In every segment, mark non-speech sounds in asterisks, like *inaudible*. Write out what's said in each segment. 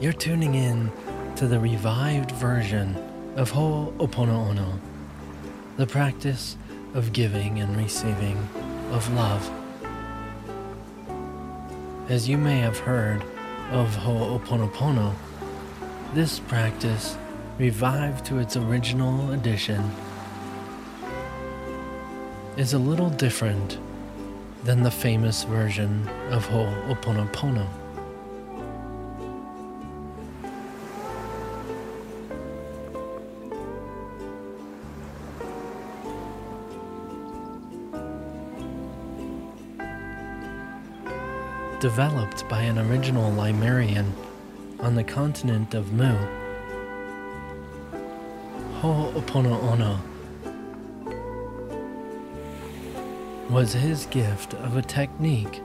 you're tuning in to the revived version of Ho'oponopono, the practice of giving and receiving of love. As you may have heard of Ho'oponopono, this practice, revived to its original edition, is a little different than the famous version of Ho'oponopono. Developed by an original Lemurian on the continent of Mu. Ho'oponopono was his gift of a technique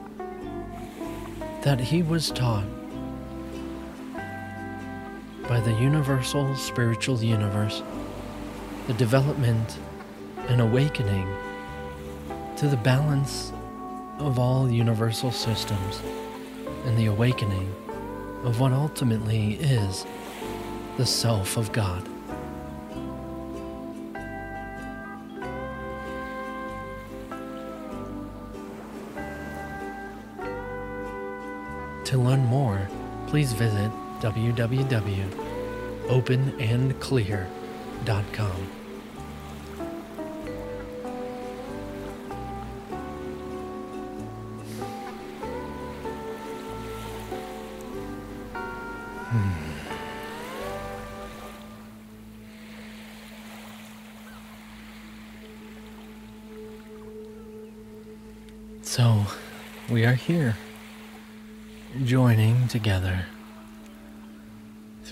that he was taught by the universal spiritual universe, the development and awakening to the balance of all universal systems and the awakening of what ultimately is the self of God. To learn more, please visit www.openandclear.com.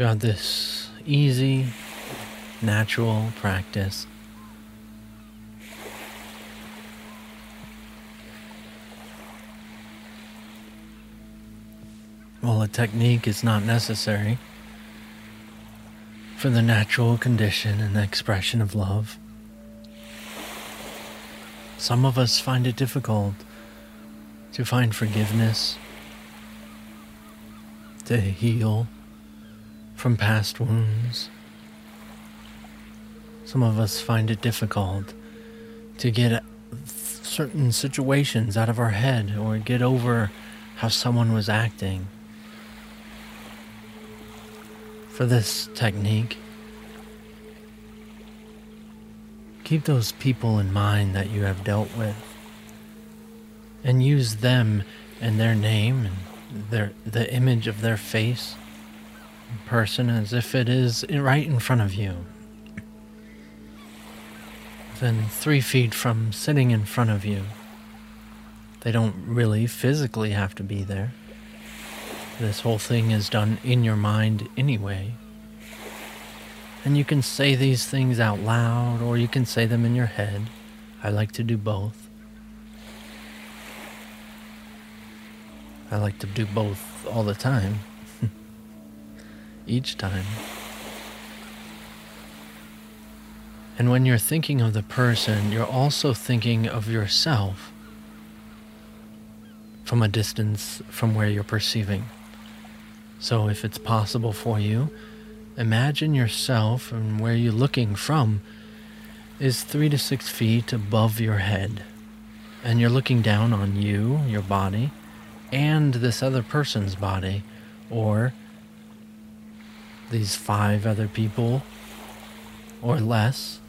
throughout this easy, natural practice. While a technique is not necessary for the natural condition and expression of love, some of us find it difficult to find forgiveness, to heal from past wounds. Some of us find it difficult to get certain situations out of our head or get over how someone was acting. For this technique, keep those people in mind that you have dealt with and use them and their name and their the image of their face person as if it is right in front of you. Then three feet from sitting in front of you. They don't really physically have to be there. This whole thing is done in your mind anyway. And you can say these things out loud or you can say them in your head. I like to do both. I like to do both all the time. Each time. And when you're thinking of the person, you're also thinking of yourself from a distance from where you're perceiving. So if it's possible for you, imagine yourself and where you're looking from is three to six feet above your head. And you're looking down on you, your body, and this other person's body, or these five other people, or less,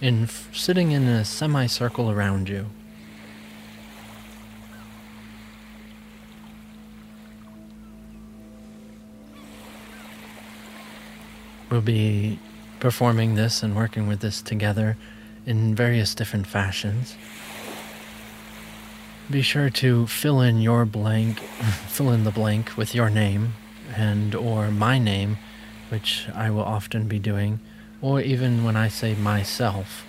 in f- sitting in a semicircle around you. We'll be performing this and working with this together in various different fashions. Be sure to fill in your blank, *laughs* fill in the blank with your name and or my name, which I will often be doing, or even when I say myself,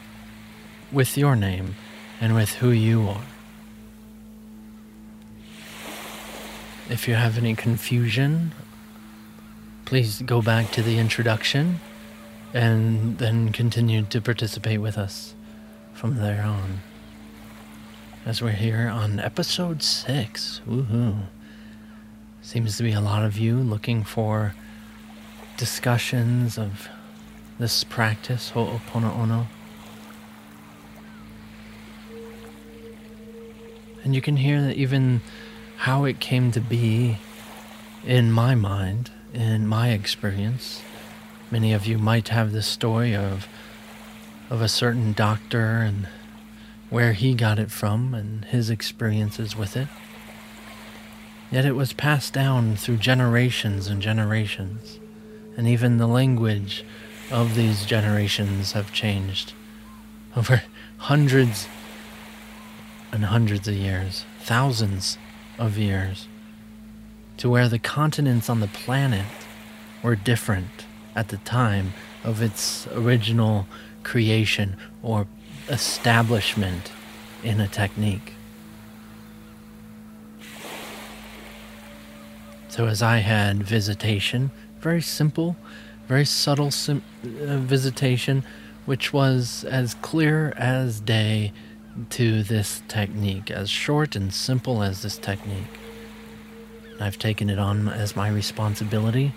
with your name and with who you are. If you have any confusion please go back to the introduction and then continue to participate with us from there on. As we're here on episode six. Woohoo. Seems to be a lot of you looking for discussions of this practice, Ho'oponopono. And you can hear that even how it came to be in my mind in my experience. Many of you might have the story of of a certain doctor and where he got it from and his experiences with it. Yet it was passed down through generations and generations, and even the language of these generations have changed over hundreds and hundreds of years, thousands of years to where the continents on the planet were different at the time of its original creation or establishment in a technique. So, as I had visitation, very simple, very subtle sim- uh, visitation, which was as clear as day to this technique, as short and simple as this technique. I've taken it on as my responsibility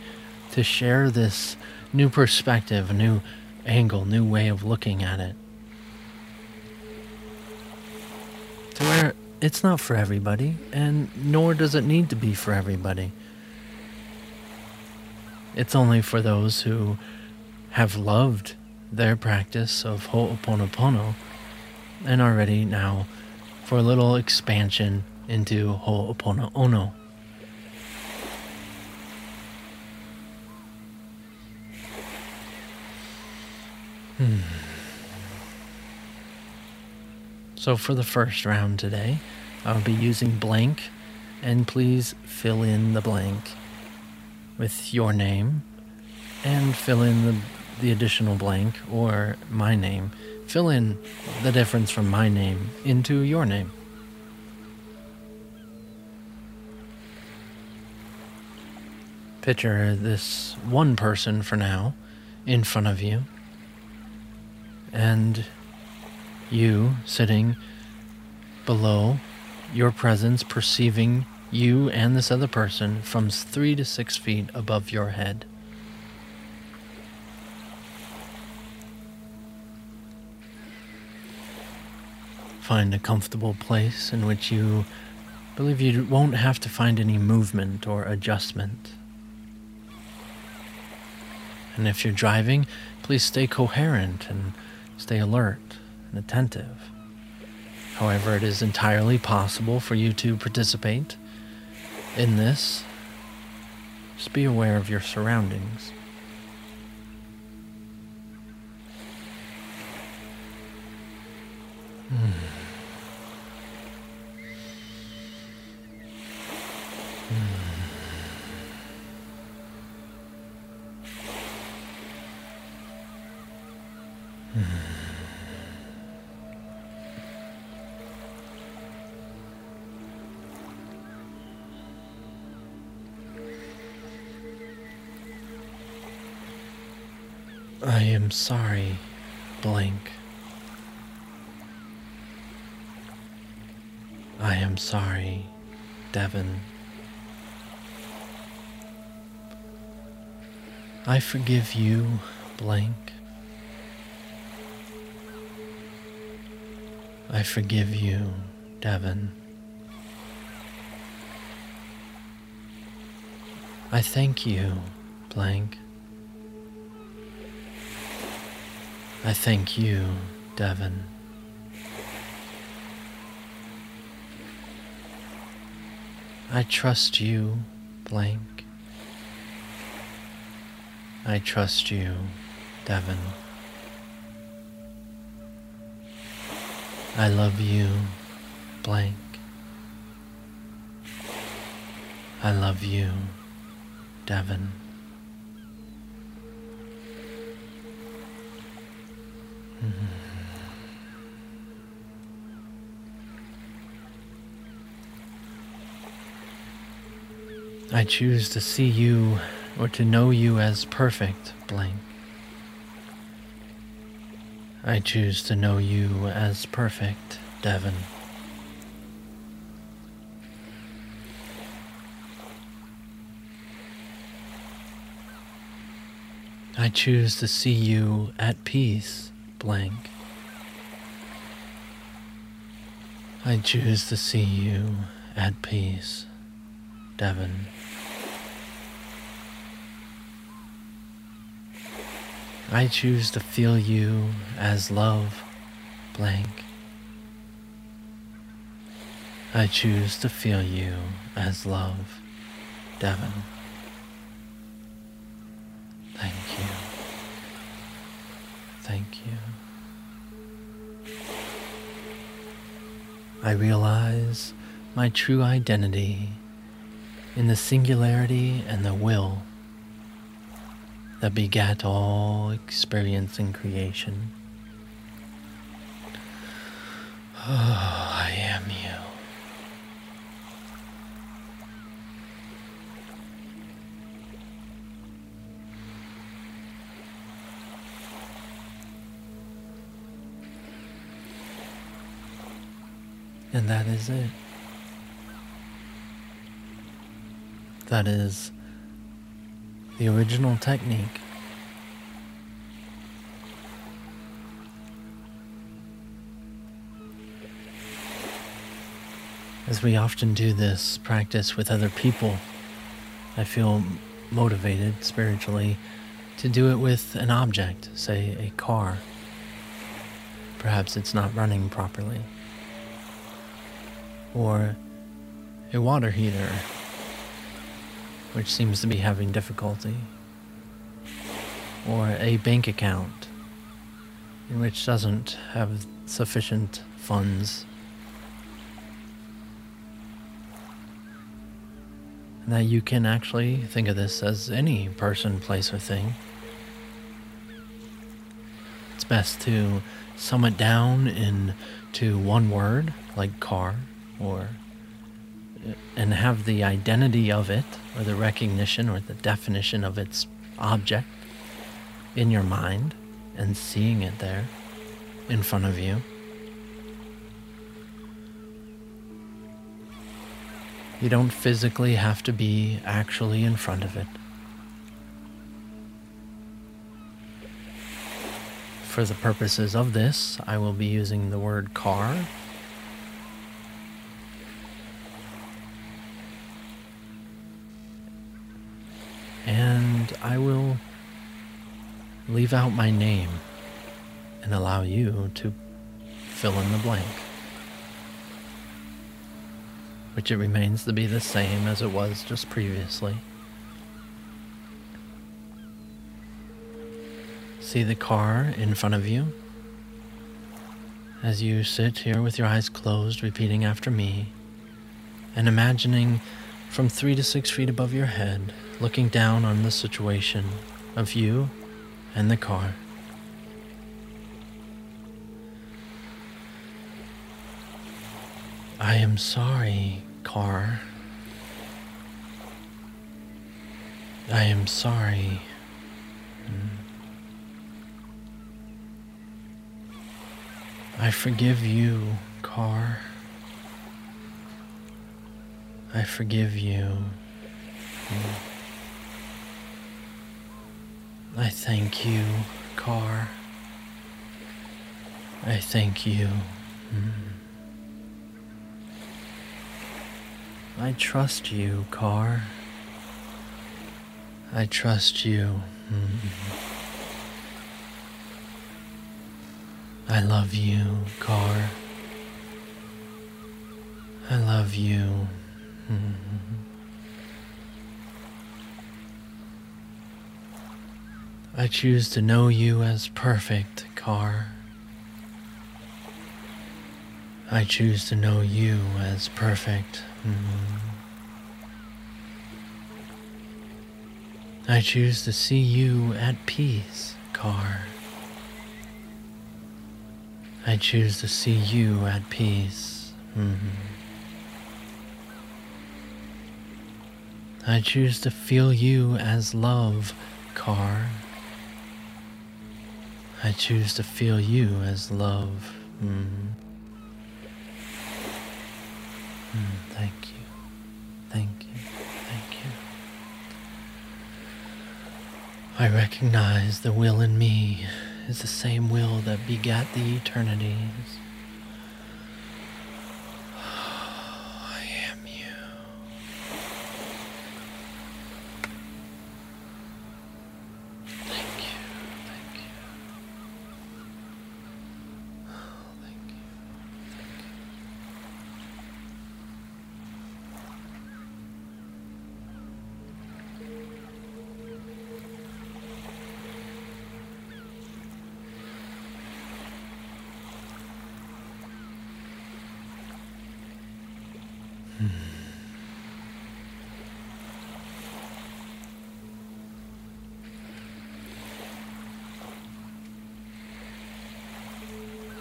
to share this new perspective, a new angle, new way of looking at it. To where it's not for everybody, and nor does it need to be for everybody. It's only for those who have loved their practice of Ho'oponopono and are ready now for a little expansion into Ho'oponopono. Hmm. So for the first round today, I'll be using blank, and please fill in the blank with your name, and fill in the, the additional blank or my name. Fill in the difference from my name into your name. Picture this one person for now in front of you and you sitting below your presence, perceiving you and this other person from three to six feet above your head. Find a comfortable place in which you believe you won't have to find any movement or adjustment. And if you're driving, please stay coherent and Stay alert and attentive. However, it is entirely possible for you to participate in this. Just be aware of your surroundings. Sorry, blank. I am sorry, Devon. I forgive you, blank. I forgive you, Devon. I thank you, blank. I thank you, Devon. I trust you, blank. I trust you, Devon. I love you, blank. I love you, Devon. I choose to see you or to know you as perfect, blank. I choose to know you as perfect, Devon. I choose to see you at peace, blank. I choose to see you at peace, Devon. I choose to feel you as love, blank. I choose to feel you as love, Devon. Thank you. Thank you. I realize my true identity in the singularity and the will that begat all experience and creation. Oh, I am you. And that is it. That is the original technique. As we often do this practice with other people, I feel motivated spiritually to do it with an object, say a car. Perhaps it's not running properly. Or a water heater which seems to be having difficulty, or a bank account in which doesn't have sufficient funds. And that you can actually think of this as any person, place, or thing. It's best to sum it down into one word, like car, or and have the identity of it, or the recognition, or the definition of its object in your mind and seeing it there in front of you. You don't physically have to be actually in front of it. For the purposes of this, I will be using the word car I will leave out my name and allow you to fill in the blank. Which it remains to be the same as it was just previously. See the car in front of you as you sit here with your eyes closed, repeating after me, and imagining from three to six feet above your head looking down on the situation of you and the car. I am sorry, car. I am sorry. Hmm. I forgive you, car. I forgive you. I thank you, car. I thank you. I trust you, car. I trust you. I love you, car. I love you. Mm. I choose to know you as perfect, car. I choose to know you as perfect. Mm. I choose to see you at peace, car. I choose to see you at peace. Mm. I choose to feel you as love, car. I choose to feel you as love. Mm. Mm, thank you. Thank you. Thank you. I recognize the will in me is the same will that begat the eternities.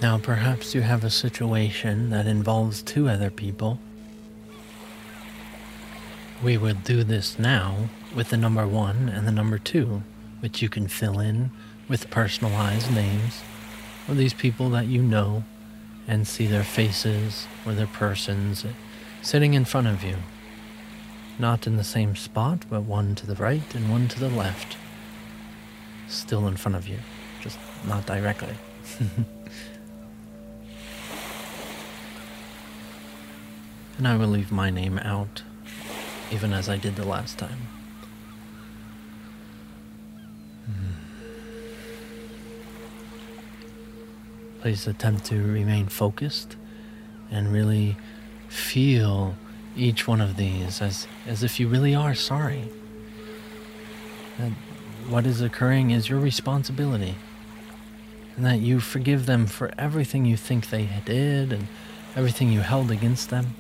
Now, perhaps you have a situation that involves two other people. We would do this now with the number one and the number two, which you can fill in with personalized names of these people that you know and see their faces or their persons sitting in front of you. Not in the same spot, but one to the right and one to the left. Still in front of you, just not directly. *laughs* and I will leave my name out, even as I did the last time. Hmm. Please attempt to remain focused and really feel each one of these as, as if you really are sorry. That what is occurring is your responsibility. And that you forgive them for everything you think they did and everything you held against them.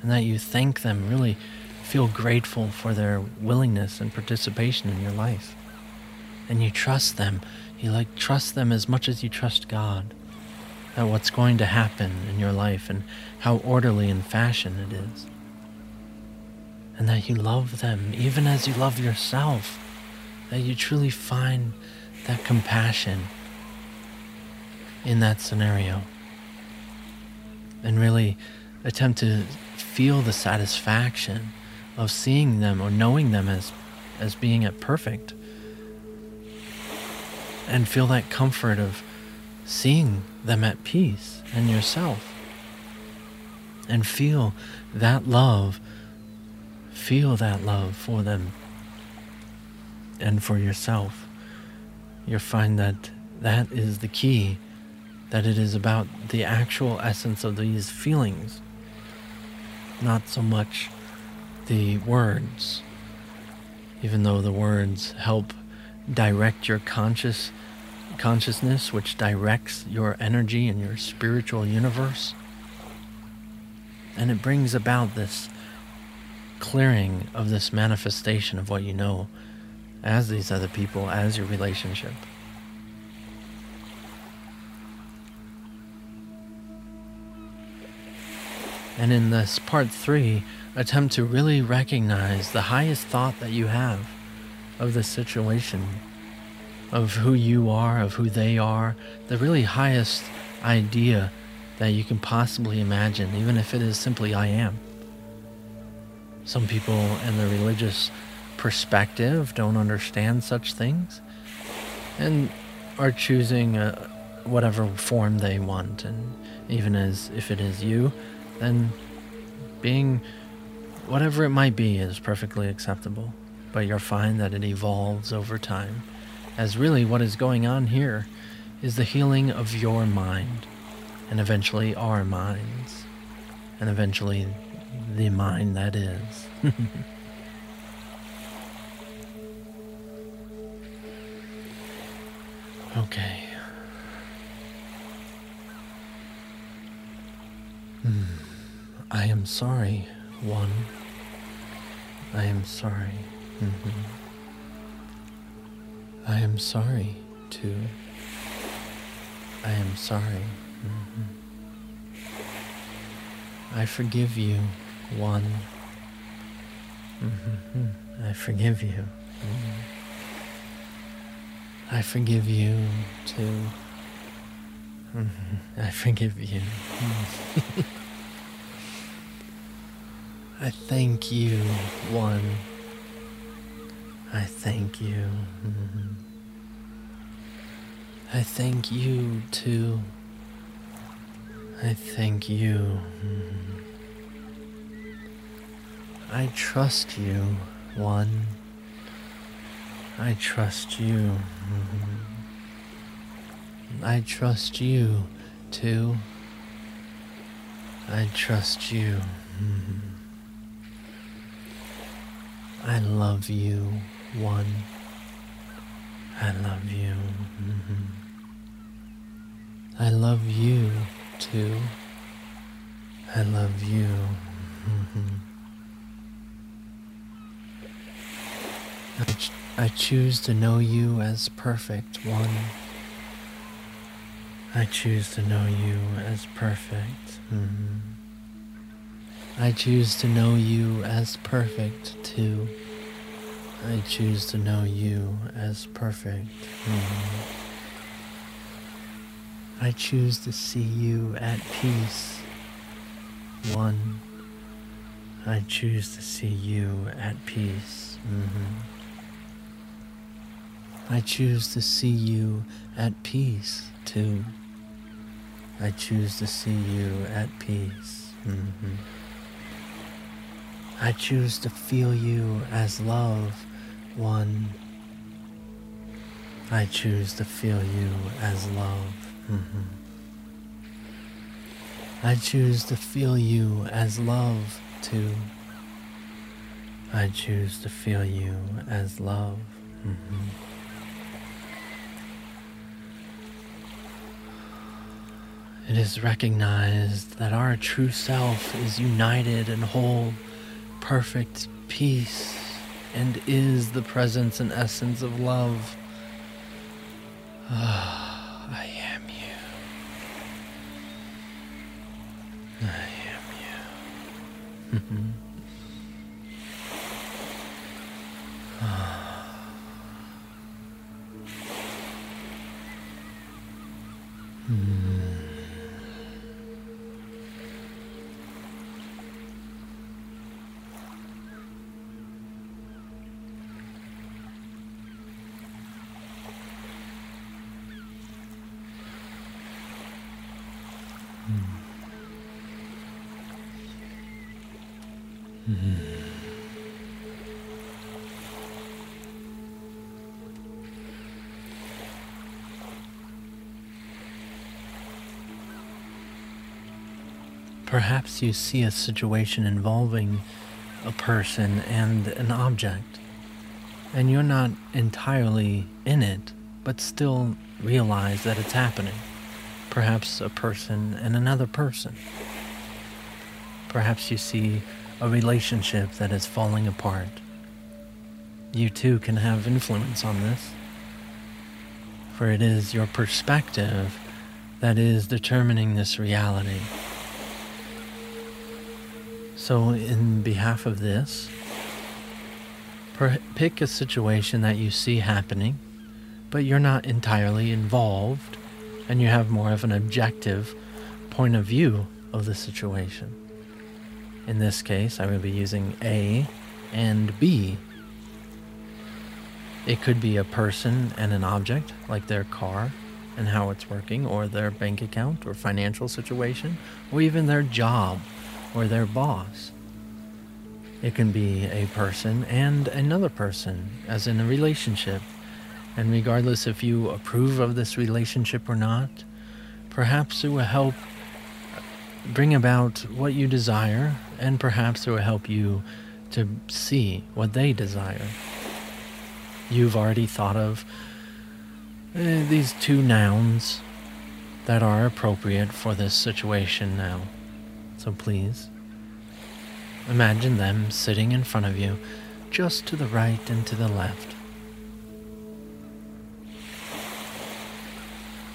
And that you thank them, really feel grateful for their willingness and participation in your life. And you trust them. You like trust them as much as you trust God That what's going to happen in your life and how orderly and fashion it is. And that you love them even as you love yourself. That you truly find that compassion in that scenario. And really attempt to feel the satisfaction of seeing them or knowing them as, as being at perfect. And feel that comfort of seeing them at peace and yourself. And feel that love, feel that love for them and for yourself. You'll find that that is the key, that it is about the actual essence of these feelings, not so much the words, even though the words help direct your conscious consciousness which directs your energy and your spiritual universe. And it brings about this clearing of this manifestation of what you know as these other people, as your relationship. And in this part three, attempt to really recognize the highest thought that you have of the situation of who you are, of who they are, the really highest idea that you can possibly imagine, even if it is simply I am. Some people in the religious perspective don't understand such things. and are choosing uh, whatever form they want. And even as if it is you, then being whatever it might be is perfectly acceptable. But you'll find that it evolves over time, as really what is going on here is the healing of your mind, and eventually our minds, and eventually the mind that is. *laughs* okay. Hmm. I am sorry, one. I am sorry. Mm-hmm. I am sorry, two. I am sorry. I forgive you, one. Mm-hmm. I forgive you. Mm-hmm. I forgive you, too. Mm-hmm. I forgive you. *laughs* I thank you, one. I thank you. I thank you, too. I thank you. I trust you, one. I trust you. I trust you, too. I trust you. I love you, one. I love you. I love you, too. I love you. *laughs* I, ch- I choose to know you as perfect one. I choose to know you as perfect. Mm-hmm. I choose to know you as perfect too. I choose to know you as perfect. Mm-hmm. I choose to see you at peace. One. I choose to see you at peace. Mm-hmm. I choose to see you at peace too. I choose to see you at peace. Mm-hmm. I choose to feel you as love, one. I choose to feel you as love. Mm-hmm. I choose to feel you as love, too. I choose to feel you as love. Mm-hmm. It is recognized that our true self is united and whole, perfect peace, and is the presence and essence of love. Am Perhaps you see a situation involving a person and an object, and you're not entirely in it, but still realize that it's happening. Perhaps a person and another person. Perhaps you see a relationship that is falling apart. You too can have influence on this, for it is your perspective that is determining this reality. So, in behalf of this, pick a situation that you see happening, but you're not entirely involved, and you have more of an objective point of view of the situation. In this case, I will be using A and B. It could be a person and an object, like their car and how it's working, or their bank account or financial situation, or even their job or their boss. It can be a person and another person, as in a relationship. And regardless if you approve of this relationship or not, perhaps it will help bring about what you desire, and perhaps it will help you to see what they desire. You've already thought of uh, these two nouns that are appropriate for this situation now. So please imagine them sitting in front of you, just to the right and to the left.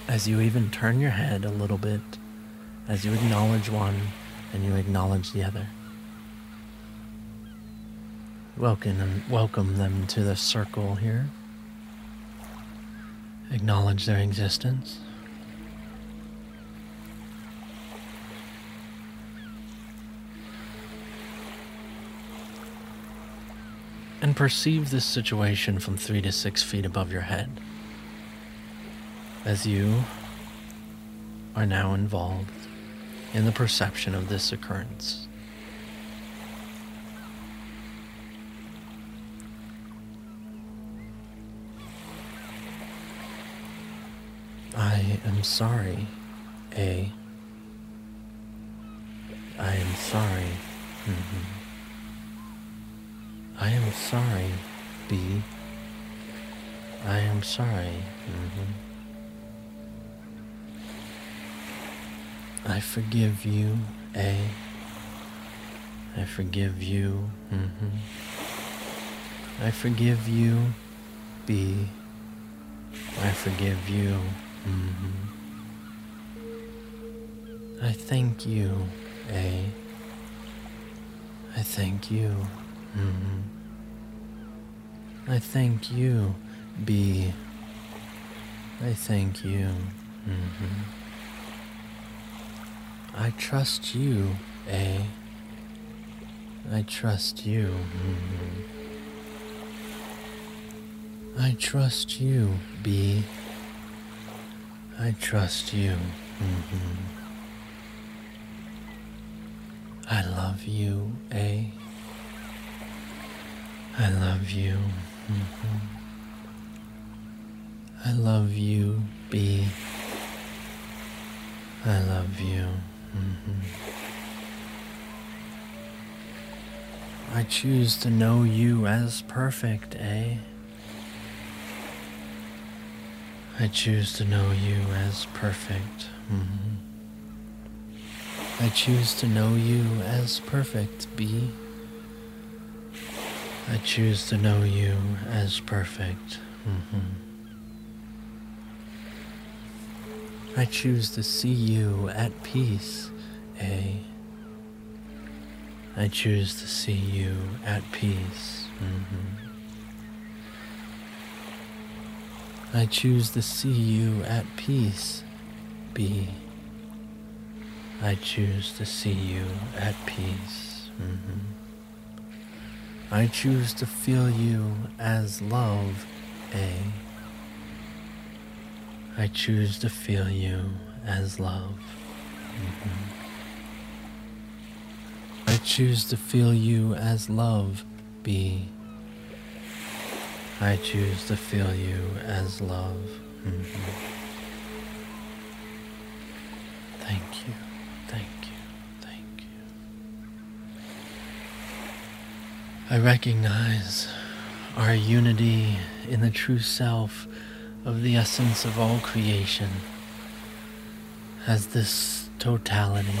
As you even turn your head a little bit, as you acknowledge one and you acknowledge the other. Welcome them, welcome them to the circle here. Acknowledge their existence. And perceive this situation from three to six feet above your head. As you are now involved in the perception of this occurrence. I am sorry, A. I am sorry. Mm-hmm. I am sorry, B. I am sorry. Mm-hmm. I forgive you, A. I forgive you. Mm-hmm. I forgive you, B. I forgive you. Mm-hmm. I thank you, A. I thank you. Mm-hmm. I thank you, B. I thank you. Mm-hmm. I trust you, A. I trust you. Mm-hmm. I trust you, B. I trust you. Mm-hmm. I love you, A. I love you. Mm-hmm. I love you, B. I love you. Mm-hmm. I choose to know you as perfect, A. I choose to know you as perfect. Mm-hmm. I choose to know you as perfect, B. I choose to know you as perfect. Mm-hmm. I choose to see you at peace, A. I choose to see you at peace. Mm-hmm. I choose to see you at peace, B. I choose to see you at peace. Mm-hmm. I choose to feel you as love, A. I choose to feel you as love. Mm-hmm. I choose to feel you as love, B. I choose to feel you as love. Mm-hmm. Thank you, thank you, thank you. I recognize our unity in the true self of the essence of all creation as this totality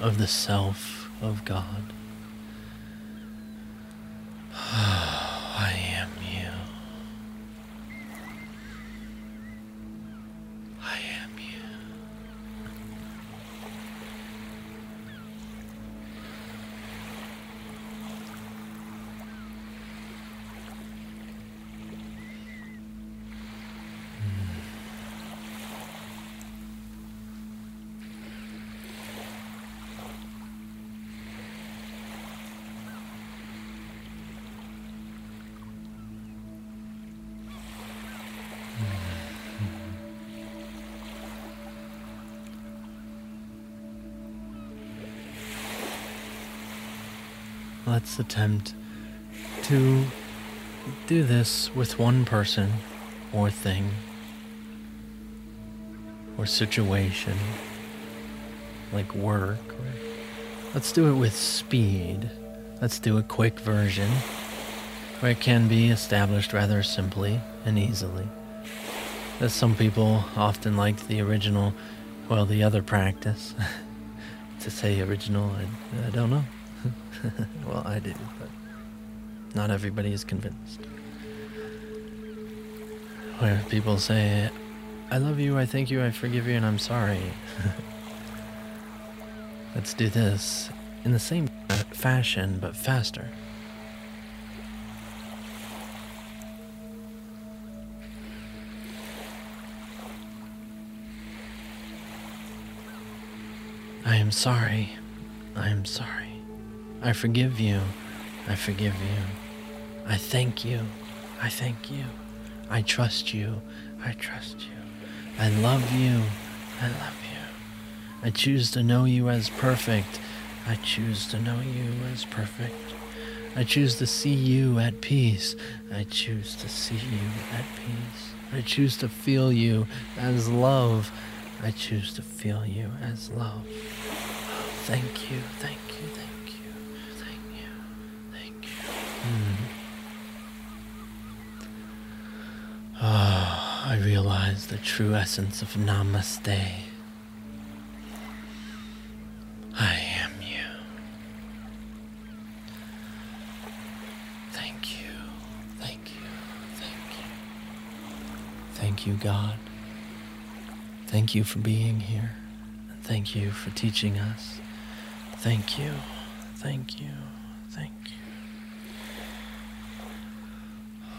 of the self of God. Let's attempt to do this with one person or thing or situation like work. Let's do it with speed. Let's do a quick version where it can be established rather simply and easily. As some people often like the original, well, the other practice. *laughs* to say original, I, I don't know. *laughs* well, I do, but not everybody is convinced. Where people say, I love you, I thank you, I forgive you, and I'm sorry. *laughs* Let's do this in the same fashion, but faster. I am sorry. I am sorry. I forgive you. I forgive you. I thank you. I thank you. I trust you. I trust you. I love you. I love you. I choose to know you as perfect. I choose to know you as perfect. I choose to see you at peace. I choose to see you at peace. I choose to feel you as love. I choose to feel you as love. Thank you, thank you, Oh, I realize the true essence of Namaste. I am you. Thank you, thank you, thank you. Thank you, God. Thank you for being here. And thank you for teaching us. Thank you. Thank you. Thank you.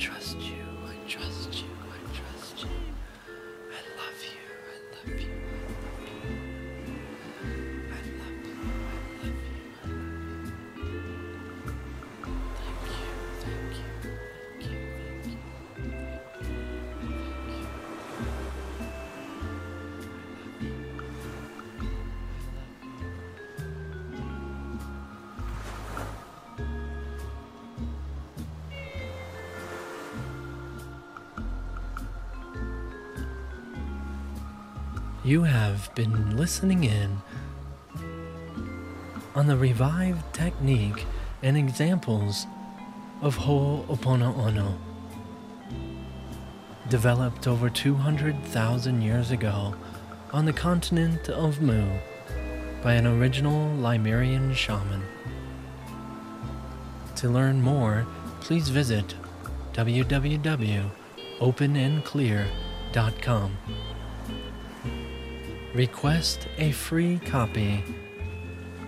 trust you. You have been listening in on the revived technique and examples of Ho'oponopono. Developed over 200,000 years ago on the continent of Mu by an original Lemurian shaman. To learn more, please visit www.openandclear.com. Request a free copy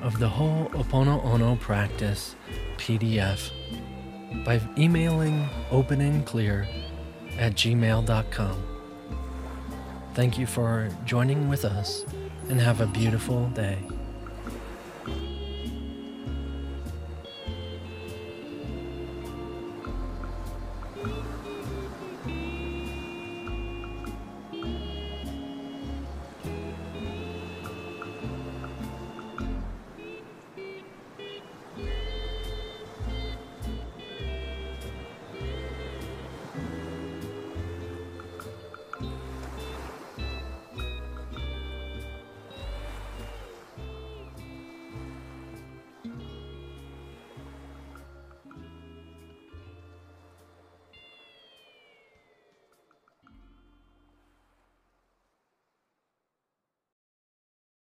of the Ho'oponopono Practice PDF by emailing openandclear at gmail.com. Thank you for joining with us and have a beautiful day.